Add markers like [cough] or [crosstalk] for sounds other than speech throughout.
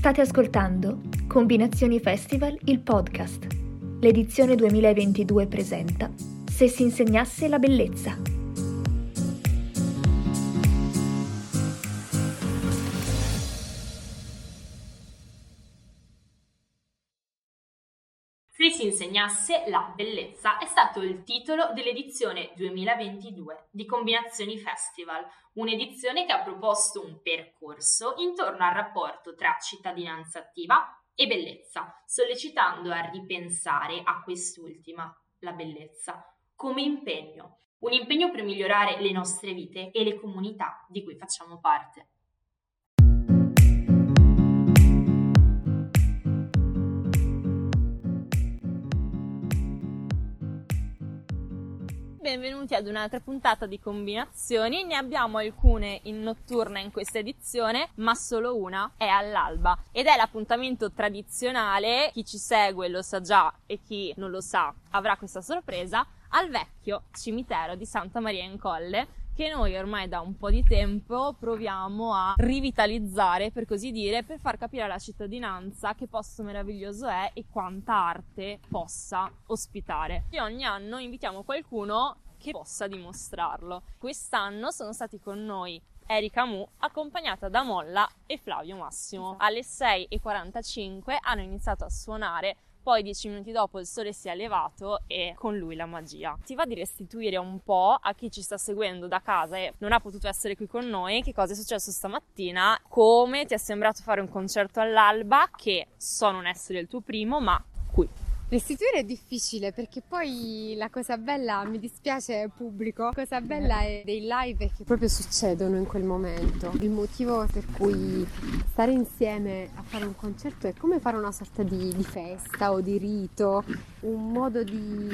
State ascoltando Combinazioni Festival, il podcast. L'edizione 2022 presenta Se si insegnasse la bellezza. Se si insegnasse la bellezza è stato il titolo dell'edizione 2022 di Combinazioni Festival, un'edizione che ha proposto un percorso intorno al rapporto tra cittadinanza attiva e bellezza, sollecitando a ripensare a quest'ultima, la bellezza, come impegno, un impegno per migliorare le nostre vite e le comunità di cui facciamo parte. Benvenuti ad un'altra puntata di combinazioni. Ne abbiamo alcune in notturna in questa edizione, ma solo una è all'alba ed è l'appuntamento tradizionale. Chi ci segue lo sa già e chi non lo sa avrà questa sorpresa al vecchio cimitero di Santa Maria in Colle che noi ormai da un po' di tempo proviamo a rivitalizzare, per così dire, per far capire alla cittadinanza che posto meraviglioso è e quanta arte possa ospitare. E ogni anno invitiamo qualcuno che possa dimostrarlo. Quest'anno sono stati con noi Erika Mu, accompagnata da Molla e Flavio Massimo. Alle 6.45 hanno iniziato a suonare poi dieci minuti dopo il sole si è elevato e con lui la magia. Ti va di restituire un po' a chi ci sta seguendo da casa e non ha potuto essere qui con noi che cosa è successo stamattina, come ti è sembrato fare un concerto all'alba che so non essere il tuo primo ma. Restituire è difficile perché poi la cosa bella, mi dispiace pubblico, la cosa bella è dei live che proprio succedono in quel momento. Il motivo per cui stare insieme a fare un concerto è come fare una sorta di, di festa o di rito, un modo di,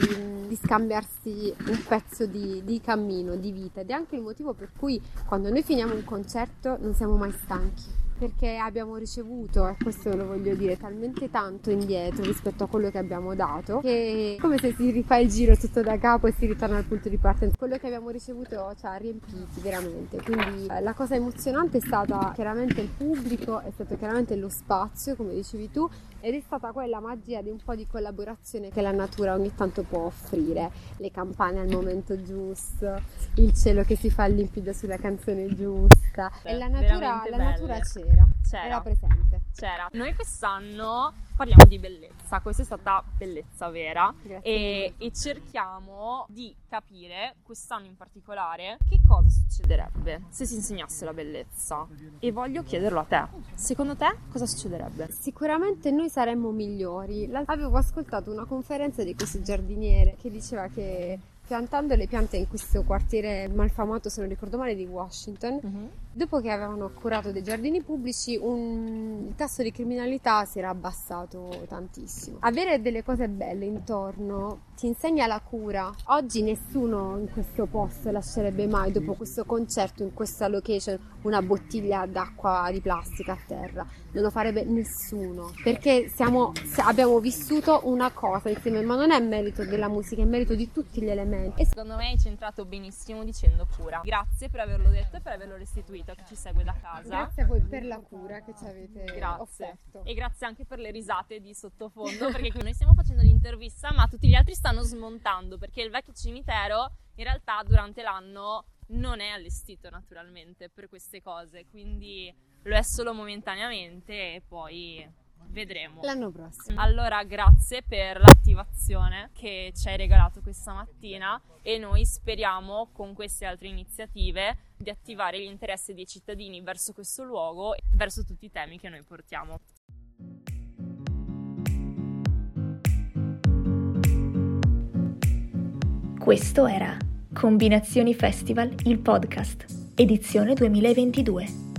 di scambiarsi un pezzo di, di cammino, di vita ed è anche il motivo per cui quando noi finiamo un concerto non siamo mai stanchi perché abbiamo ricevuto, e questo lo voglio dire, talmente tanto indietro rispetto a quello che abbiamo dato, che è come se si rifà il giro tutto da capo e si ritorna al punto di partenza. Quello che abbiamo ricevuto ci ha riempiti veramente, quindi eh, la cosa emozionante è stata chiaramente il pubblico, è stato chiaramente lo spazio, come dicevi tu, ed è stata quella magia di un po' di collaborazione che la natura ogni tanto può offrire, le campane al momento giusto, il cielo che si fa limpido sulla canzone giusta. Beh, e la natura, la natura c'era, c'era, era presente. C'era. Noi quest'anno parliamo di bellezza, questa è stata bellezza vera e, e, cerchiamo di capire quest'anno in particolare che cosa succederebbe se si insegnasse la bellezza e voglio chiederlo a te. Secondo te cosa succederebbe? Sicuramente noi saremmo migliori. Avevo ascoltato una conferenza di questo giardiniere che diceva che piantando le piante in questo quartiere malfamato, se non ricordo male, di Washington, uh-huh. dopo che avevano curato dei giardini pubblici, un... il tasso di criminalità si era abbassato tantissimo. Avere delle cose belle intorno ti insegna la cura. Oggi nessuno in questo posto lascerebbe mai, dopo questo concerto, in questa location, una bottiglia d'acqua di plastica a terra. Non lo farebbe nessuno, perché siamo, abbiamo vissuto una cosa insieme, ma non è merito della musica, è merito di tutti gli elementi e secondo me hai centrato benissimo dicendo cura. Grazie per averlo detto e per averlo restituito a chi ci segue da casa. Grazie a voi per la cura che ci avete grazie. offerto. E grazie anche per le risate di sottofondo, [laughs] perché noi stiamo facendo l'intervista, ma tutti gli altri stanno smontando, perché il vecchio cimitero in realtà durante l'anno non è allestito naturalmente per queste cose, quindi lo è solo momentaneamente e poi Vedremo. L'anno prossimo. Allora, grazie per l'attivazione che ci hai regalato questa mattina e noi speriamo con queste altre iniziative di attivare l'interesse dei cittadini verso questo luogo e verso tutti i temi che noi portiamo. Questo era Combinazioni Festival, il podcast, edizione 2022.